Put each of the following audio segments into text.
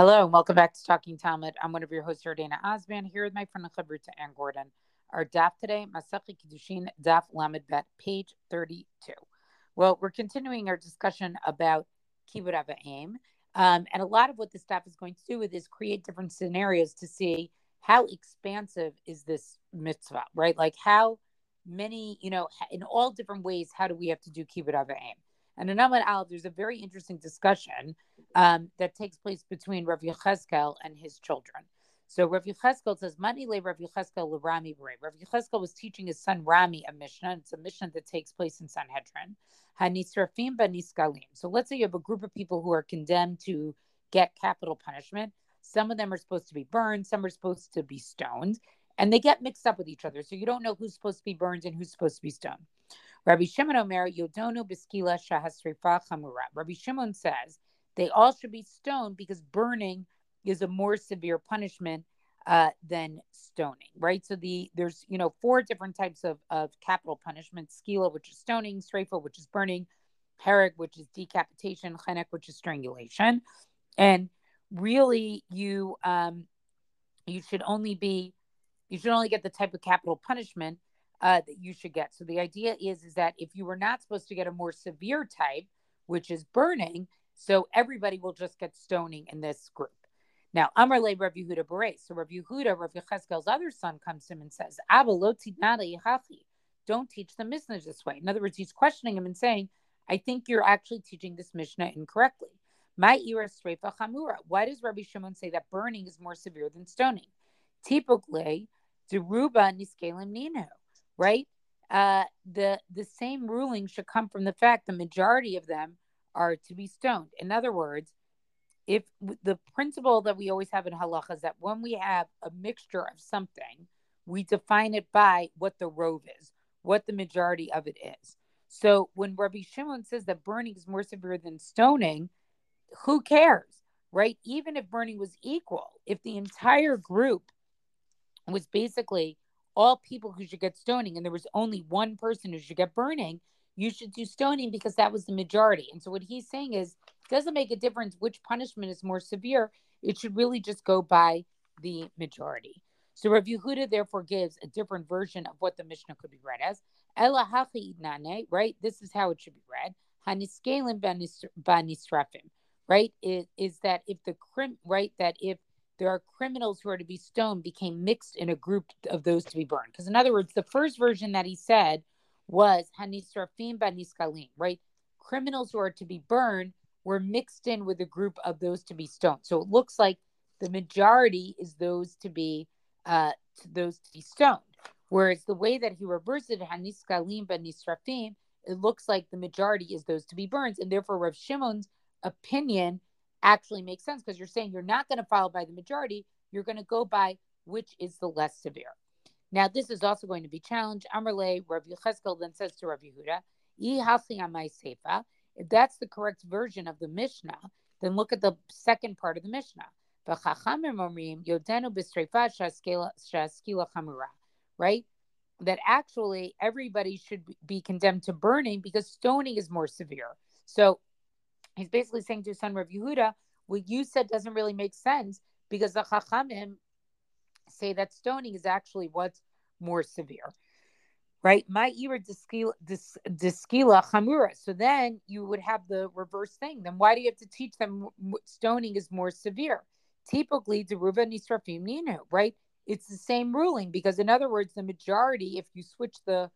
Hello and welcome back to Talking Talmud. I'm one of your hosts, Dana Osman, here with my friend Chabruta Ann Gordon. Our daf today, Masachet Kiddushin, daf Lamed Bet, page 32. Well, we're continuing our discussion about Kibbud Aim, um, and a lot of what this staff is going to do with is create different scenarios to see how expansive is this mitzvah, right? Like how many, you know, in all different ways, how do we have to do Kibbud Aim? And in Amud Aleph, there's a very interesting discussion um, that takes place between Rav Yecheskel and his children. So Rav Yecheskel says, "Mani le Rav Yecheskel Rami B'rei." Rav Yecheskel was teaching his son Rami a Mishnah. It's a Mishnah that takes place in Sanhedrin. Hanisrafim baniskalim. So let's say you have a group of people who are condemned to get capital punishment. Some of them are supposed to be burned. Some are supposed to be stoned, and they get mixed up with each other. So you don't know who's supposed to be burned and who's supposed to be stoned. Rabbi Shimon Omer Yodonu Biskila Shahasrifa Chamura. Rabbi Shimon says they all should be stoned because burning is a more severe punishment uh, than stoning, right? So the there's you know four different types of of capital punishment: skila, which is stoning; sreifa, which is burning; hereg, which is decapitation; chenek, which is strangulation. And really, you um, you should only be you should only get the type of capital punishment uh, that you should get. So the idea is is that if you were not supposed to get a more severe type, which is burning, so everybody will just get stoning in this group. Now, Amar le Rav Yehuda Beret. So Rav Yehuda, Rav Yecheskel's other son, comes to him and says, Don't teach the Mishnah this way. In other words, he's questioning him and saying, I think you're actually teaching this Mishnah incorrectly. My ira srefa chamura. Why does Rabbi Shimon say that burning is more severe than stoning? Tipukle deruba niskelim nino right? Uh, the the same ruling should come from the fact the majority of them are to be stoned. In other words, if the principle that we always have in halacha is that when we have a mixture of something, we define it by what the rove is, what the majority of it is. So when Rabbi Shimon says that burning is more severe than stoning, who cares, right? Even if burning was equal, if the entire group was basically all people who should get stoning and there was only one person who should get burning, you should do stoning because that was the majority. And so what he's saying is doesn't make a difference which punishment is more severe. It should really just go by the majority. So Rav Yehuda therefore gives a different version of what the Mishnah could be read as. Ela right? This is how it should be read. Haniskelim banisrafim, right? Is that if the crim, right? That if there are criminals who are to be stoned became mixed in a group of those to be burned. Because in other words, the first version that he said was hanisrafim baniskalim, right? Criminals who are to be burned were mixed in with a group of those to be stoned. So it looks like the majority is those to be uh those to be stoned. Whereas the way that he reversed it, haniskalim banisrafim, it looks like the majority is those to be burned, and therefore Rav Shimon's opinion actually makes sense because you're saying you're not going to follow by the majority, you're going to go by which is the less severe. Now, this is also going to be challenged. Amarle, Rav Yecheskel then says to Rav Yehuda, if that's the correct version of the Mishnah, then look at the second part of the Mishnah. Right? That actually everybody should be condemned to burning because stoning is more severe. So he's basically saying to his son Rav Yehuda, what you said doesn't really make sense because the Chachamim say that stoning is actually what's more severe. Right? My ira diskila chamura. So then you would have the reverse thing. Then why do you have to teach them stoning is more severe? Typically, deruva nisrafim ninu, right? It's the same ruling because, in other words, the majority, if you switch the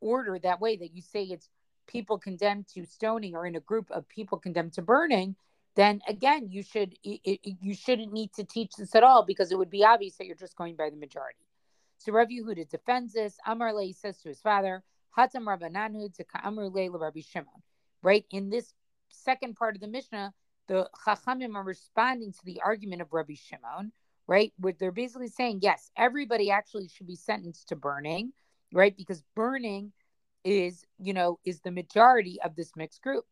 order that way, that you say it's people condemned to stoning or in a group of people condemned to burning, then again, you should you shouldn't need to teach this at all because it would be obvious that you're just going by the majority. So Rav Yehuda defends this. Amar Le says to his father, Hatam Rabbananu to Ka'amr Le Rabbi Shimon. Right in this second part of the Mishnah, the Chachamim are responding to the argument of Rabbi Shimon. Right, where they're basically saying yes, everybody actually should be sentenced to burning. Right, because burning is, you know, is the majority of this mixed group.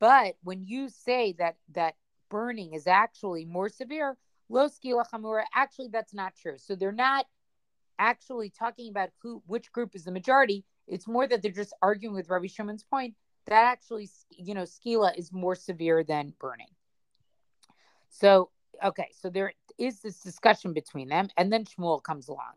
But when you say that that burning is actually more severe, actually that's not true. So they're not actually talking about who which group is the majority. It's more that they're just arguing with Rabbi Shimon's point that actually, you know, skila is more severe than burning. So, okay, so there is this discussion between them, and then Shmuel comes along.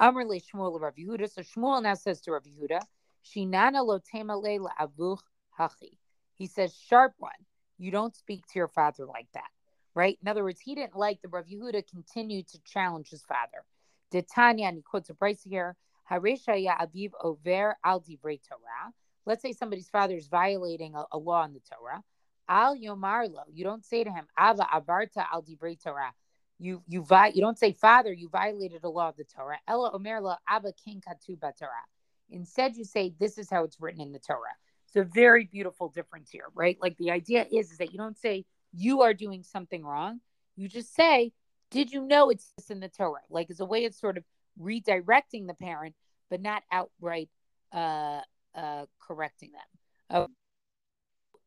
Amrle Shmuel Rav Yehuda. So Shmuel now says to Rav Yehuda, Shinana lo le avuch hachi. He says, sharp one, you don't speak to your father like that, right? In other words, he didn't like the Rav Yehuda continued to challenge his father. Tanya, and he quotes a price here, Haresha ya aviv over al divrei Torah. Let's say somebody's father is violating a, a law in the Torah. Al yomarlo, you don't say to him, Ava avarta al divrei Torah you you vi- you don't say father you violated a law of the torah. Ella omerla abba king katu torah instead you say this is how it's written in the torah. It's a very beautiful difference here right? Like the idea is, is that you don't say you are doing something wrong. You just say did you know it's in the torah? Like as a way of sort of redirecting the parent but not outright uh uh correcting them. Uh,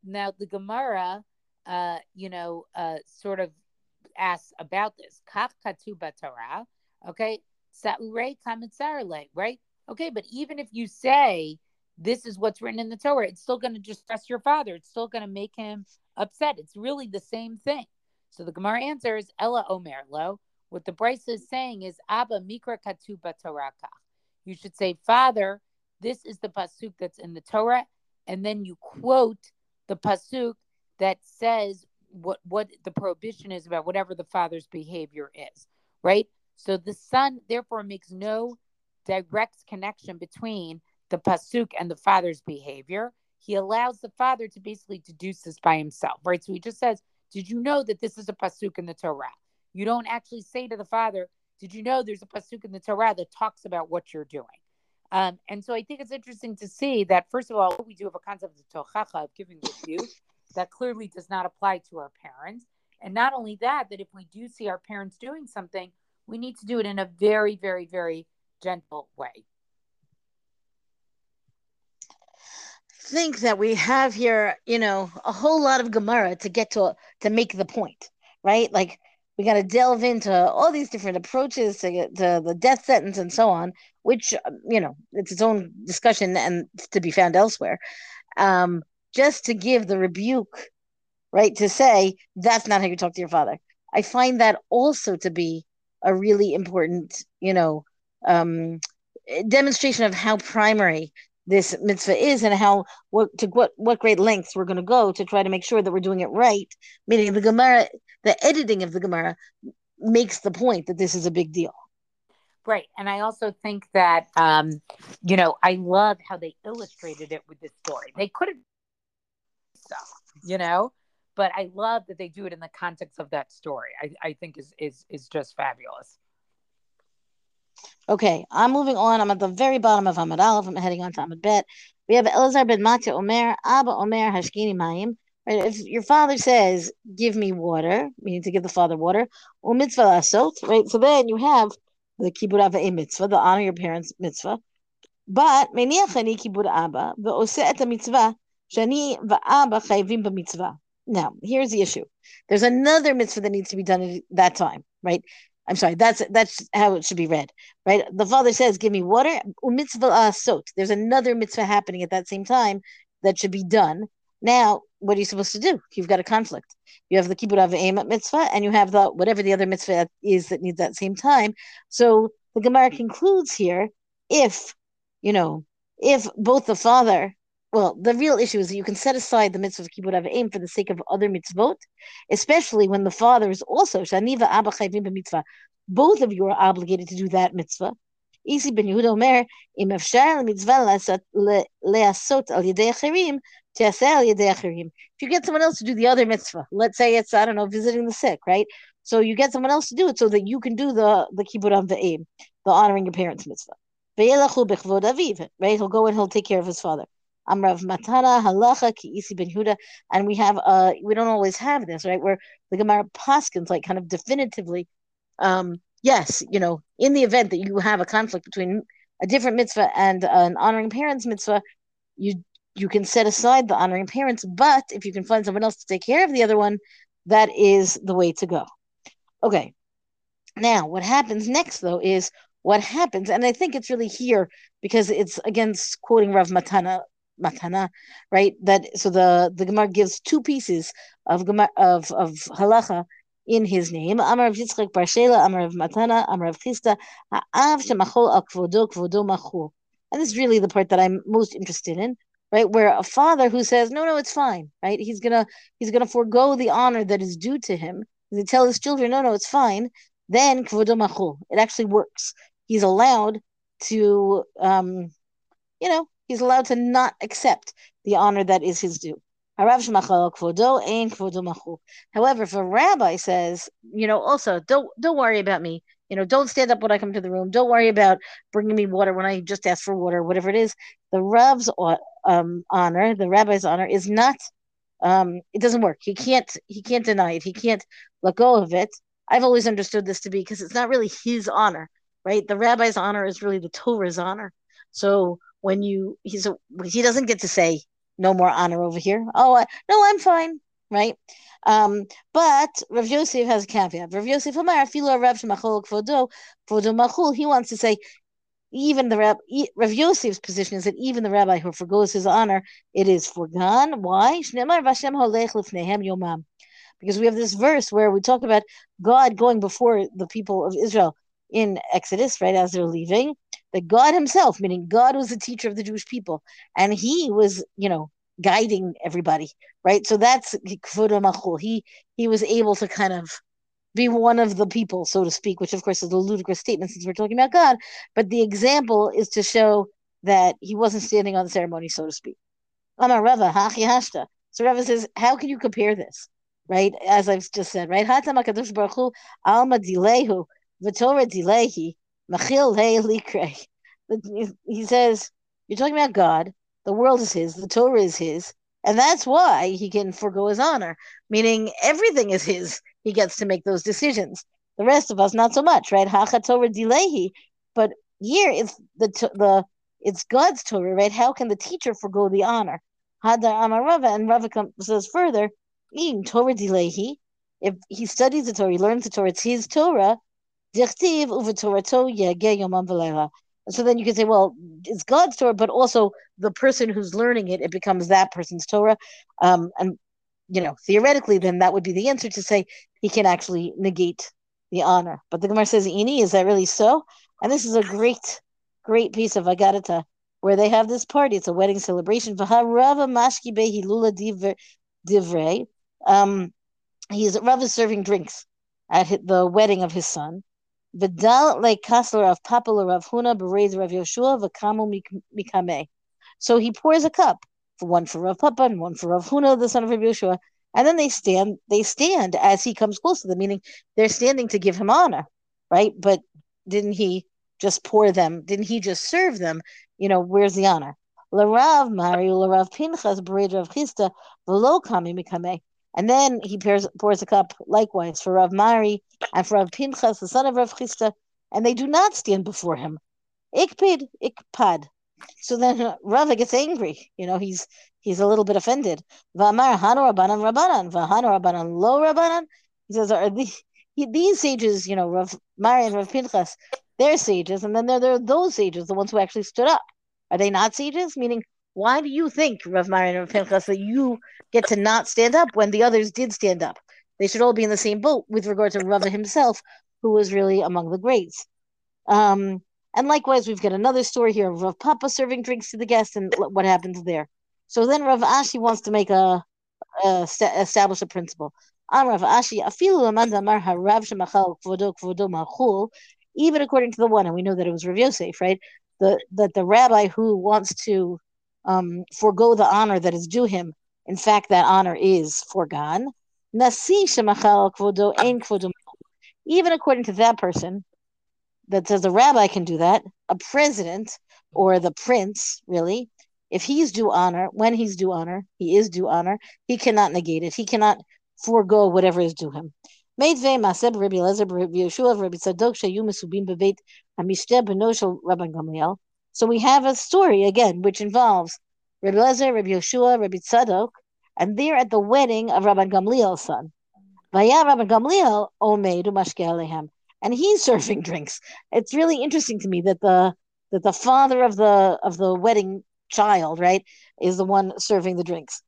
now the gemara uh you know uh sort of asks about this. Kaf katu Torah. Okay. Sa'ure kamitzarele, right? Okay, but even if you say this is what's written in the Torah, it's still going to distress your father. It's still going to make him upset. It's really the same thing. So the Gemara answers, Ella Omer Lo. What the Braisa is saying is Abba Mikra Katu Torah You should say, Father, this is the pasuk that's in the Torah, and then you quote the pasuk that says what what the prohibition is about whatever the father's behavior is, right? So the son therefore makes no direct connection between the pasuk and the father's behavior. He allows the father to basically deduce this by himself, right? So he just says, "Did you know that this is a pasuk in the Torah?" You don't actually say to the father, "Did you know there's a pasuk in the Torah that talks about what you're doing?" Um, and so I think it's interesting to see that first of all, we do have a concept of tochacha of giving rebuke, that clearly does not apply to our parents. And not only that, that if we do see our parents doing something, we need to do it in a very, very, very gentle way. think that we have here, you know, a whole lot of Gemara to get to to make the point, right? Like we got to delve into all these different approaches to to the death sentence and so on, which you know it's its own discussion and to be found elsewhere. Um, just to give the rebuke, right? To say that's not how you talk to your father. I find that also to be a really important, you know, um, demonstration of how primary this mitzvah is and how what to what what great lengths we're going to go to try to make sure that we're doing it right. Meaning the Gemara, the editing of the Gemara makes the point that this is a big deal. Right. And I also think that, um, you know, I love how they illustrated it with this story. They could have you know. But I love that they do it in the context of that story. I, I think is is is just fabulous. Okay, I'm moving on. I'm at the very bottom of Amud Aleph. I'm heading on to Amud Bet. We have Elazar ben Matya Omer, Abba Omer Hashkini Mayim. Right, if your father says, "Give me water," meaning to give the father water, or mitzvah asot, right? So then you have the kibbud a mitzvah, the honor your parents mitzvah. But meniach ani kibbud abba, ve'oseh et mitzvah Shani va'aba chayvim b'mitzvah. Now, here's the issue. There's another mitzvah that needs to be done at that time, right? I'm sorry, that's that's how it should be read, right? The father says, "Give me water." Mitzvah asot. There's another mitzvah happening at that same time that should be done. Now, what are you supposed to do? You've got a conflict. You have the kibbud avim mitzvah, and you have the whatever the other mitzvah is that needs that same time. So the Gemara concludes here: if you know, if both the father well, the real issue is that you can set aside the mitzvah of kibbud aim for the sake of other mitzvot, especially when the father is also shaniva abba chayvim mitzvah. Both of you are obligated to do that mitzvah. Ben Yehuda Omer, im leasot al yedei. If you get someone else to do the other mitzvah, let's say it's, I don't know, visiting the sick, right? So you get someone else to do it so that you can do the, the the aim, the honoring your parents mitzvah. Right? He'll go and he'll take care of his father. Amrav Matana Halacha Ki Isi Ben Huda, and we have uh we don't always have this right where the Gemara Paskins like kind of definitively, um yes you know in the event that you have a conflict between a different mitzvah and an honoring parents mitzvah, you you can set aside the honoring parents, but if you can find someone else to take care of the other one, that is the way to go. Okay. Now, what happens next though is what happens, and I think it's really here because it's against quoting Rav Matana matana, right? That so the the Gemara gives two pieces of Gemara, of of halacha in his name. Amar of Yitzchak Bar Shela, Amar of Matana, Amar of Chisda, Ha'av shemachol al kvodo, kvodo machul. And this is really the part that I'm most interested in, right? Where a father who says, no, no, it's fine, right? He's gonna he's gonna forego the honor that is due to him. They tell his children, no, no, it's fine. Then kvodo machul. It actually works. He's allowed to, um, you know, he's allowed to not accept the honor that is his due. However, if a rabbi says, you know, also don't don't worry about me, you know, don't stand up when I come to the room. Don't worry about bringing me water when I just ask for water, whatever it is. The Rav's um, honor, the rabbi's honor, is not. Um, it doesn't work. He can't. He can't deny it. He can't let go of it. I've always understood this to be because it's not really his honor, right? The rabbi's honor is really the Torah's honor. So when you he's a, he doesn't get to say no more honor over here. Oh, I, no, I'm fine, right? Um, but Rav Yosef has a caveat. Rav Yosef Amar, Filo Rav Shemachol Kvodo, Kvodo Machul, he wants to say, even the Rab, Rav Yosef's position is that even the rabbi who forgoes his honor, it is forgone. Why? Because we have this verse where we talk about God going before the people of Israel in Exodus, right, as they're leaving, that God himself, meaning God was the teacher of the Jewish people, and he was, you know, guiding everybody, right? So that's he he was able to kind of be one of the people, so to speak, which of course is a ludicrous statement since we're talking about God. But the example is to show that he wasn't standing on the ceremony, so to speak. Amar Rava, hashta. So Rava says, how can you compare this? Right, as I've just said, right? alma dilehu v'torah dilehi machil likre. He says, you're talking about God. The world is his. The Torah is his. And that's why he can forego his honor, meaning everything is his. He gets to make those decisions. The rest of us, not so much, right? Hacha Torah dilehi. But here it's the the it's God's Torah, right? How can the teacher forego the honor? Hadar Amarava, and Rava says further, in Torah dilehi, if he studies the Torah, he learns the Torah, it's his Torah. So then you can say, well, it's God's Torah, but also the person who's learning it, it becomes that person's Torah. Um, and, you know, theoretically, then that would be the answer to say he can actually negate the honor. But the Gemara says, Ini, is that really so? And this is a great, great piece of Agadata where they have this party. It's a wedding celebration. Um, he's Rav is serving drinks at the wedding of his son. Vidal like Kasler of Papa Rav Huna bereds Rav Yoshua v'kamu mikame. So he pours a cup, for one for Rav Papa and one for Rav Huna, the son of Rav Yoshua, and then they stand. They stand as he comes close to them, meaning they're standing to give him honor, right? But didn't he just pour them? Didn't he just serve them? You know, where's the honor? Larav Mari, Larav Pinchas, bered Rav Chisda, v'lo kami mikame. And then he pours, pours a cup likewise for Rav Mari and for Rav Pinchas, the son of Rav Chisda, and they do not stand before him. Ikpid, ikpad. So then Rav gets angry. You know, he's he's a little bit offended. V'amar hanu rabbanan rabbanan, v'hanu rabbanan lo rabbanan. He says, are these, these sages, you know, Rav Mari and Rav Pinchas, they're sages, and then there, there are those sages, the ones who actually stood up. Are they not sages? Meaning, why do you think, Rav Marian and Rav Pinchas, that you get to not stand up when the others did stand up? They should all be in the same boat with regard to Rav himself, who was really among the greats. Um, and likewise, we've got another story here of Rav Papa serving drinks to the guests and what happens there. So then Rav Ashi wants to make a, a establish a principle. Ashi, even according to the one, and we know that it was Rav Yosef, right? The that the rabbi who wants to um, forego the honor that is due him. In fact, that honor is foregone. Even according to that person, that says the rabbi can do that, a president or the prince, really, if he's due honor, when he's due honor, he is due honor, he cannot negate it. He cannot forego whatever is due him. Rabbi Rabbi Rabbi Gamliel. So we have a story again, which involves Rabbi Lezer, Rabbi Yeshua, Rabbi Tzadok, and they're at the wedding of Rabbi Gamliel's son. Rabbi Gamliel and he's serving drinks. It's really interesting to me that the that the father of the of the wedding child, right, is the one serving the drinks.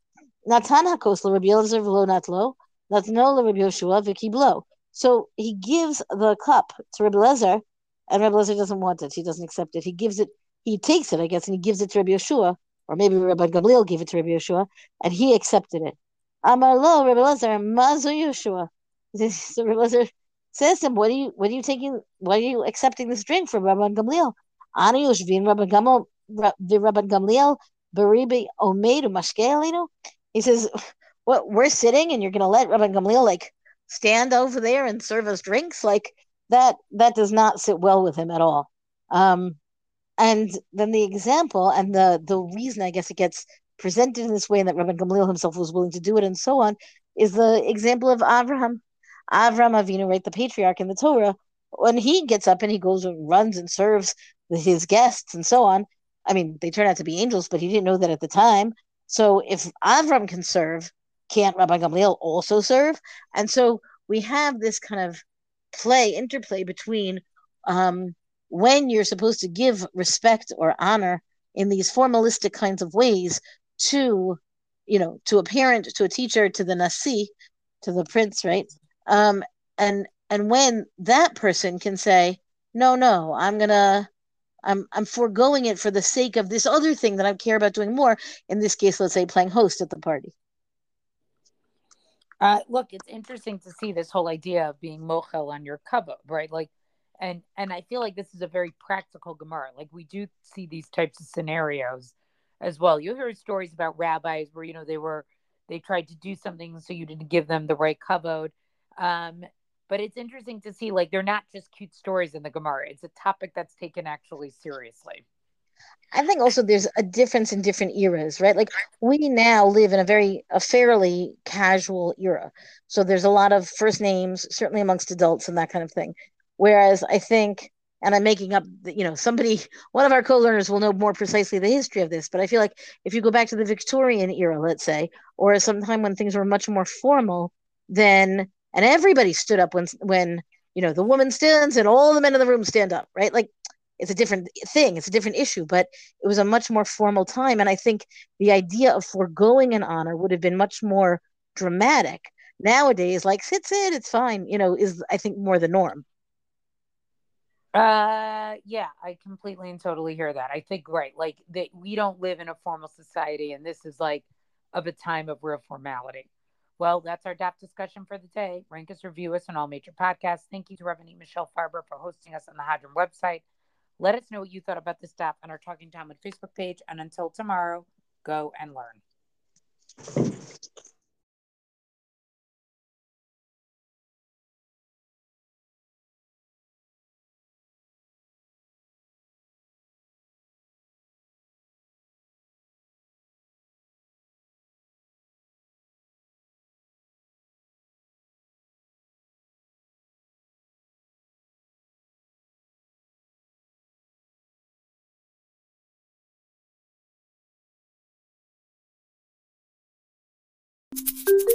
Natan hakosla Rabbi Elazar v'lo natlo v'kiblo. So he gives the cup to Rabbi Lezer, and Rabbi Lezer doesn't want it. He doesn't accept it. He gives it. He takes it, I guess, and he gives it to Rabbi Yoshua, or maybe Rabbi Gamliel gave it to Rabbi Yoshua, and he accepted it. Amar lo Rabbi Lezer mazu Yoshua. So Rabbi Lezer says to him, "What are you? What are you taking? What are you accepting this drink from Rabbi Gamliel?" Anu Yoshvin Rabbi Gamliel, Rabbi Gamliel, Baribi Omedu Mashkeelinu. He says, "What? We're sitting, and you're going to let Rabbi Gamliel like stand over there and serve us drinks? Like that? That does not sit well with him at all." Um, and then the example and the the reason I guess it gets presented in this way and that Rabbi Gamliel himself was willing to do it and so on is the example of Avraham. Avram Avinu, right, the patriarch in the Torah, when he gets up and he goes and runs and serves his guests and so on. I mean, they turn out to be angels, but he didn't know that at the time. So if Avram can serve, can't Rabbi Gamliel also serve? And so we have this kind of play, interplay between um, when you're supposed to give respect or honor in these formalistic kinds of ways to, you know, to a parent, to a teacher, to the nasi, to the prince, right? Um, and and when that person can say, no, no, I'm gonna, I'm I'm foregoing it for the sake of this other thing that I care about doing more. In this case, let's say playing host at the party. Uh, look, it's interesting to see this whole idea of being mochel on your kavod, right? Like and and I feel like this is a very practical Gemara. Like we do see these types of scenarios as well. You hear stories about rabbis where you know they were they tried to do something so you didn't give them the right kavod. Um, but it's interesting to see like they're not just cute stories in the Gemara. It's a topic that's taken actually seriously. I think also there's a difference in different eras, right? Like we now live in a very a fairly casual era. So there's a lot of first names, certainly amongst adults and that kind of thing. Whereas I think, and I'm making up, you know, somebody, one of our co-learners will know more precisely the history of this. But I feel like if you go back to the Victorian era, let's say, or sometime when things were much more formal, then and everybody stood up when when you know the woman stands and all the men in the room stand up, right? Like it's a different thing, it's a different issue, but it was a much more formal time, and I think the idea of foregoing an honor would have been much more dramatic. Nowadays, like sit sit, it's fine, you know, is I think more the norm. Uh, yeah, I completely and totally hear that. I think right, like that we don't live in a formal society, and this is like of a time of real formality. Well, that's our daf discussion for the day. Rank us, review us on all major podcasts. Thank you to Rabbanit Michelle Farber for hosting us on the Hadran website. Let us know what you thought about this daf on our Talking Talmud Facebook page. And until tomorrow, go and learn. You